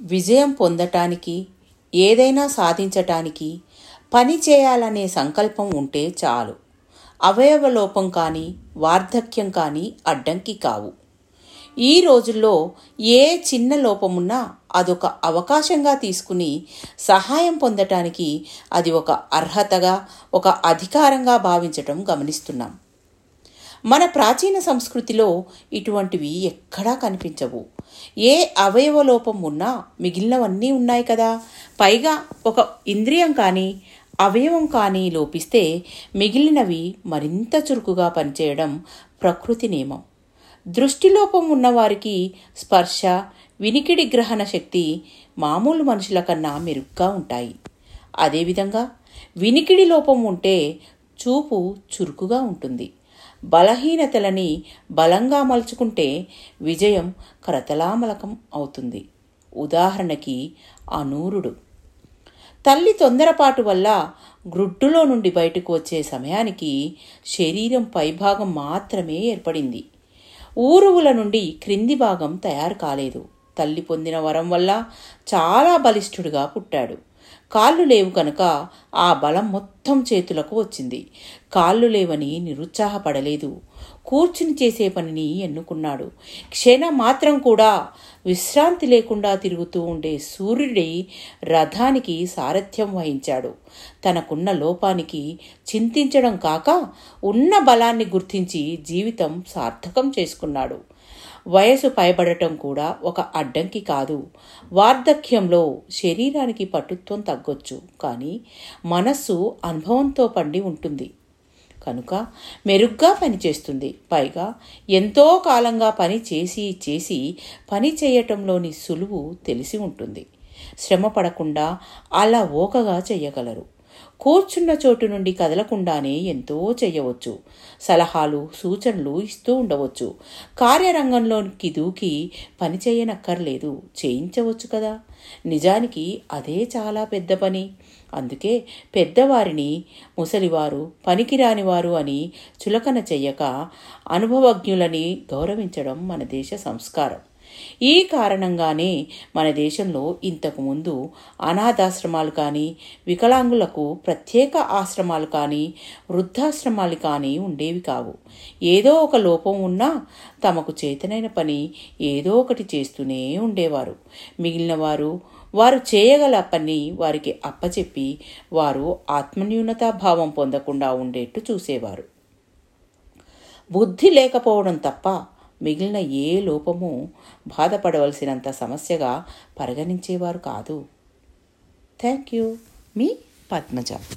విజయం పొందటానికి ఏదైనా సాధించటానికి పని చేయాలనే సంకల్పం ఉంటే చాలు. అవయవ లోపం కానీ వార్ధక్యం కానీ అడ్డంకి కావు. ఈ రోజుల్లో ఏ చిన్న లోపమున్నా అదొక అవకాశంగా తీసుకుని సహాయం పొందటానికి అది ఒక అర్హతగా ఒక అధికారంగా భావించటం గమనిస్తున్నాం. మన ప్రాచీన సంస్కృతిలో ఇటువంటివి ఎక్కడా కనిపించవు. ఏ అవయవ లోపం ఉన్నా మిగిలినవన్నీ ఉన్నాయి కదా. పైగా ఒక ఇంద్రియం కానీ అవయవం కానీ లోపిస్తే మిగిలినవి మరింత చురుకుగా పనిచేయడం ప్రకృతి నియమం. దృష్టిలోపం ఉన్నవారికి స్పర్శ వినికిడి గ్రహణ శక్తి మామూలు మనుషుల కన్నా మెరుగ్గా ఉంటాయి. అదేవిధంగా వినికిడి లోపం ఉంటే చూపు చురుకుగా ఉంటుంది. బలహీనతలని బలంగా మలుచుకుంటే విజయం కరతలామలకం అవుతుంది. ఉదాహరణకి అనూరుడు. తల్లి తొందరపాటు వల్ల గ్రుడ్డులో నుండి బయటకు వచ్చే సమయానికి శరీరం పైభాగం మాత్రమే ఏర్పడింది. ఊరువుల నుండి క్రింది భాగం తయారు కాలేదు. తల్లి పొందిన వరం వల్ల చాలా బలిష్ఠుడిగా పుట్టాడు. కాళ్ళు లేవు కనుక ఆ బలం మొత్తం చేతులకు వచ్చింది. కాళ్ళు లేవని నిరుత్సాహపడలేదు. కూర్చుని చేసే పనిని ఎన్నుకున్నాడు. క్షణ మాత్రం కూడా విశ్రాంతి లేకుండా తిరుగుతూ ఉండే సూర్యుడి రథానికి సారథ్యం వహించాడు. తనకున్న లోపానికి చింతించడం కాక ఉన్న బలాన్ని గుర్తించి జీవితం సార్థకం చేసుకున్నాడు. వయసు పైబడటం కూడా ఒక అడ్డంకి కాదు. వార్ధక్యంలో శరీరానికి పటుత్వం తగ్గొచ్చు. కానీ మనస్సు అనుభవంతో పండి ఉంటుంది. కనుక మెరుగ్గా పనిచేస్తుంది. పైగా ఎంతో కాలంగా పని చేసి చేసి పని చేయటంలోని సులువు తెలిసి ఉంటుంది. శ్రమ పడకుండా అలా ఓకగా చేయగలరు. కూర్చున్న చోటు నుండి కదలకుండానే ఎంతో చేయవచ్చు. సలహాలు సూచనలు ఇస్తూ ఉండవచ్చు. కార్యరంగంలోకి దూకి పని చేయనక్కర్లేదు. చేయించవచ్చు కదా. నిజానికి అదే చాలా పెద్ద పని. అందుకే పెద్దవారిని ముసలివారు పనికిరానివారు అని చులకన చెయ్యక అనుభవజ్ఞులని గౌరవించడం మన దేశ సంస్కారం. ఈ కారణంగానే మన దేశంలో ఇంతకుముందు అనాథాశ్రమాలు కానీ వికలాంగులకు ప్రత్యేక ఆశ్రమాలు కానీ వృద్ధాశ్రమాలు కానీ ఉండేవి కావు. ఏదో ఒక లోపం ఉన్నా తమకు చేతనైన పని ఏదో ఒకటి చేస్తూనే ఉండేవారు. మిగిలిన వారు వారు చేయగల పని వారికి అప్పచెప్పి వారు ఆత్మన్యూనతా భావం పొందకుండా ఉండేట్టు చూసేవారు. బుద్ధి లేకపోవడం తప్ప మిగిలిన ఏ లోపము బాధపడవలసినంత సమస్యగా పరిగణించేవారు కాదు. Thank you. మీ పద్మజ.